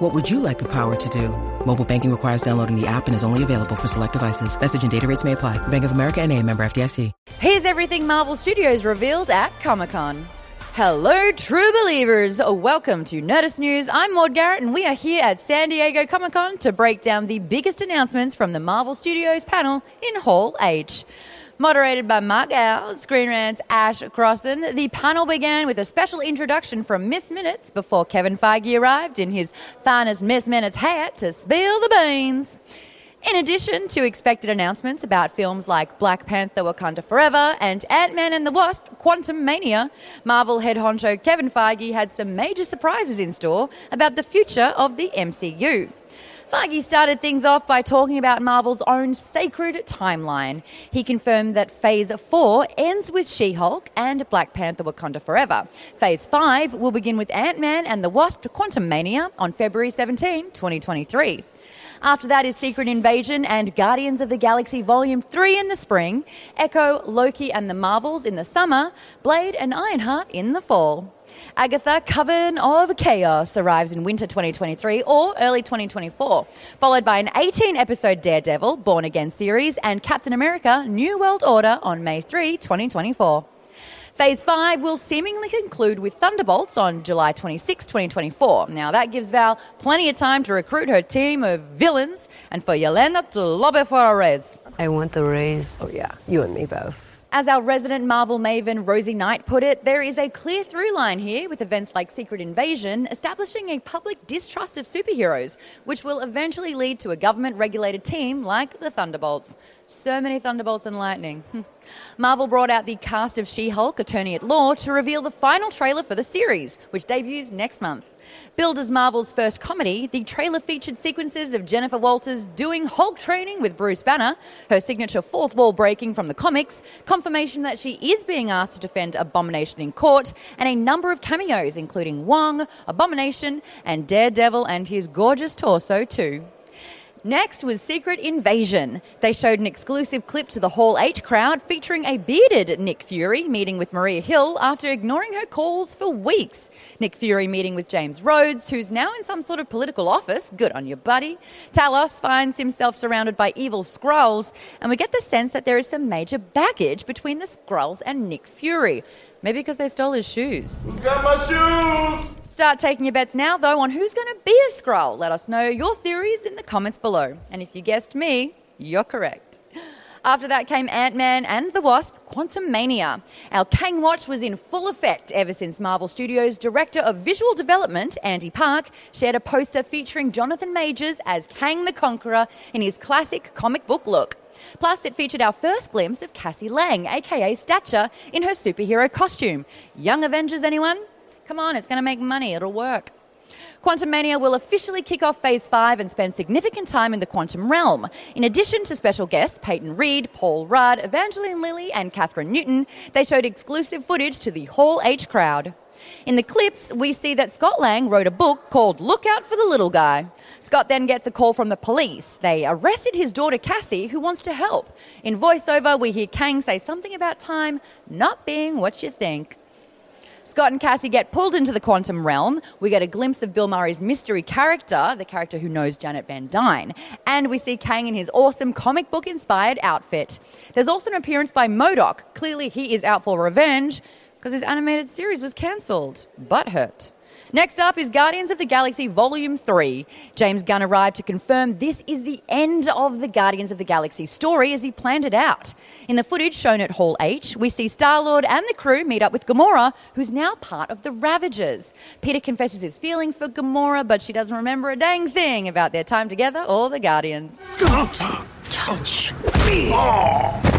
What would you like the power to do? Mobile banking requires downloading the app and is only available for select devices. Message and data rates may apply. Bank of America and a member FDIC. Here's everything Marvel Studios revealed at Comic-Con. Hello, true believers. Welcome to Nerdist News. I'm Maude Garrett, and we are here at San Diego Comic Con to break down the biggest announcements from the Marvel Studios panel in Hall H. Moderated by Mark Al, Screen Rant's Ash Crossan, the panel began with a special introduction from Miss Minutes before Kevin Feige arrived in his finest Miss Minutes hat to spill the beans. In addition to expected announcements about films like Black Panther Wakanda Forever and Ant Man and the Wasp Quantumania, Marvel head honcho Kevin Feige had some major surprises in store about the future of the MCU. Feige started things off by talking about Marvel's own sacred timeline. He confirmed that Phase 4 ends with She Hulk and Black Panther Wakanda Forever. Phase 5 will begin with Ant Man and the Wasp Quantumania on February 17, 2023. After that is Secret Invasion and Guardians of the Galaxy Volume 3 in the spring, Echo, Loki, and the Marvels in the summer, Blade and Ironheart in the fall. Agatha Coven of Chaos arrives in winter 2023 or early 2024, followed by an 18 episode Daredevil Born Again series and Captain America New World Order on May 3, 2024. Phase 5 will seemingly conclude with Thunderbolts on July 26, 2024. Now, that gives Val plenty of time to recruit her team of villains and for Yelena to lobby for a raise. I want to raise. Oh, yeah, you and me both. As our resident Marvel maven Rosie Knight put it, there is a clear through line here with events like Secret Invasion establishing a public distrust of superheroes, which will eventually lead to a government regulated team like the Thunderbolts. So many Thunderbolts and lightning. Marvel brought out the cast of She Hulk, Attorney at Law, to reveal the final trailer for the series, which debuts next month. Billed as Marvel's first comedy, the trailer featured sequences of Jennifer Walters doing Hulk training with Bruce Banner, her signature fourth wall breaking from the comics, confirmation that she is being asked to defend Abomination in court, and a number of cameos, including Wong, Abomination, and Daredevil and his gorgeous torso, too. Next was Secret Invasion. They showed an exclusive clip to the Hall H crowd featuring a bearded Nick Fury meeting with Maria Hill after ignoring her calls for weeks. Nick Fury meeting with James Rhodes, who's now in some sort of political office. Good on your buddy. Talos finds himself surrounded by evil Skrulls, and we get the sense that there is some major baggage between the Skrulls and Nick Fury. Maybe because they stole his shoes. Who's got my shoes? Start taking your bets now, though, on who's going to be a Skrull. Let us know your theories in the comments below. And if you guessed me, you're correct. After that came Ant Man and the Wasp Quantumania. Our Kang Watch was in full effect ever since Marvel Studios' Director of Visual Development, Andy Park, shared a poster featuring Jonathan Majors as Kang the Conqueror in his classic comic book look. Plus, it featured our first glimpse of Cassie Lang, aka Stature, in her superhero costume. Young Avengers, anyone? Come on, it's going to make money, it'll work. Quantumania will officially kick off Phase 5 and spend significant time in the quantum realm. In addition to special guests Peyton Reed, Paul Rudd, Evangeline Lilly, and Kathryn Newton, they showed exclusive footage to the Hall H crowd. In the clips, we see that Scott Lang wrote a book called Look Out for the Little Guy. Scott then gets a call from the police. They arrested his daughter Cassie, who wants to help. In voiceover, we hear Kang say something about time not being what you think. Scott and Cassie get pulled into the quantum realm. We get a glimpse of Bill Murray's mystery character, the character who knows Janet Van Dyne. And we see Kang in his awesome comic book inspired outfit. There's also an appearance by MODOK. Clearly, he is out for revenge because his animated series was cancelled. Butthurt. Next up is Guardians of the Galaxy Volume 3. James Gunn arrived to confirm this is the end of the Guardians of the Galaxy story as he planned it out. In the footage shown at Hall H, we see Star Lord and the crew meet up with Gamora, who's now part of the Ravagers. Peter confesses his feelings for Gamora, but she doesn't remember a dang thing about their time together or the Guardians. Don't touch me. Oh.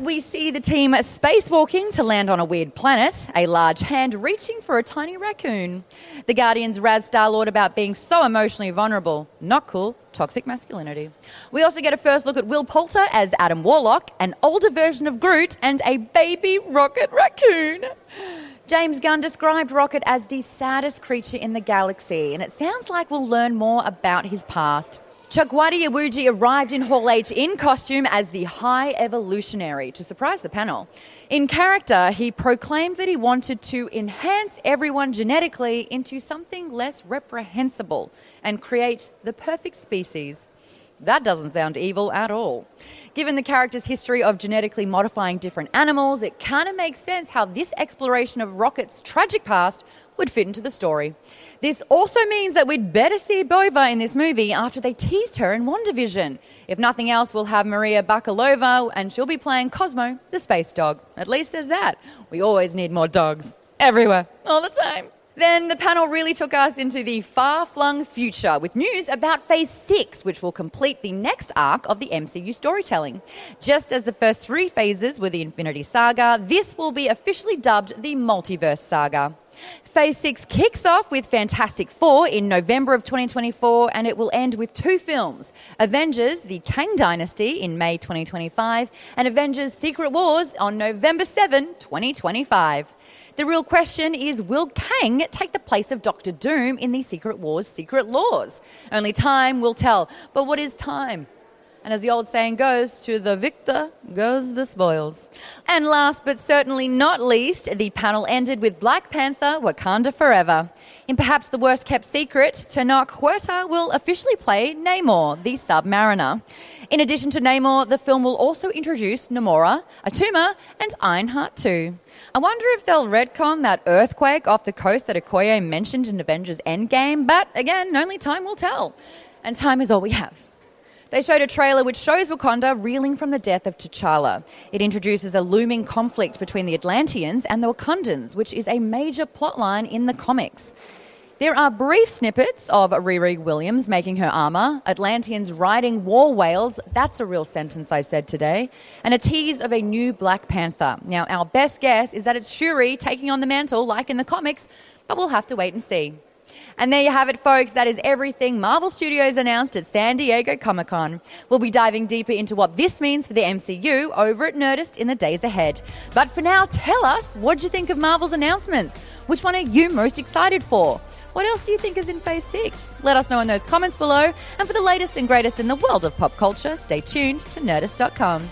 We see the team spacewalking to land on a weird planet, a large hand reaching for a tiny raccoon. The Guardians razz Star Lord about being so emotionally vulnerable. Not cool. Toxic masculinity. We also get a first look at Will Poulter as Adam Warlock, an older version of Groot, and a baby rocket raccoon. James Gunn described Rocket as the saddest creature in the galaxy, and it sounds like we'll learn more about his past. Chukwudi Iwuji arrived in Hall H in costume as the High Evolutionary to surprise the panel. In character, he proclaimed that he wanted to enhance everyone genetically into something less reprehensible and create the perfect species. That doesn't sound evil at all. Given the character's history of genetically modifying different animals, it kind of makes sense how this exploration of Rocket's tragic past would fit into the story. This also means that we'd better see Bova in this movie after they teased her in WandaVision. If nothing else, we'll have Maria Bakalova and she'll be playing Cosmo, the space dog. At least there's that. We always need more dogs. Everywhere. All the time. Then the panel really took us into the far flung future with news about Phase 6, which will complete the next arc of the MCU storytelling. Just as the first three phases were the Infinity Saga, this will be officially dubbed the Multiverse Saga. Phase 6 kicks off with Fantastic Four in November of 2024 and it will end with two films Avengers, the Kang Dynasty in May 2025, and Avengers Secret Wars on November 7, 2025. The real question is will Kang take the place of Doctor Doom in the Secret Wars Secret Laws? Only time will tell. But what is time? And as the old saying goes, to the victor goes the spoils. And last but certainly not least, the panel ended with Black Panther Wakanda Forever. In perhaps the worst kept secret, Tenoch Huerta will officially play Namor, the Submariner. In addition to Namor, the film will also introduce Namora, Atuma, and Ironheart too. I wonder if they'll retcon that earthquake off the coast that Okoye mentioned in Avengers Endgame, but again, only time will tell. And time is all we have. They showed a trailer which shows Wakanda reeling from the death of T'Challa. It introduces a looming conflict between the Atlanteans and the Wakandans, which is a major plotline in the comics. There are brief snippets of Riri Williams making her armour, Atlanteans riding war whales, that's a real sentence I said today, and a tease of a new Black Panther. Now, our best guess is that it's Shuri taking on the mantle like in the comics, but we'll have to wait and see. And there you have it, folks. That is everything Marvel Studios announced at San Diego Comic Con. We'll be diving deeper into what this means for the MCU over at Nerdist in the days ahead. But for now, tell us what you think of Marvel's announcements? Which one are you most excited for? What else do you think is in Phase 6? Let us know in those comments below. And for the latest and greatest in the world of pop culture, stay tuned to Nerdist.com.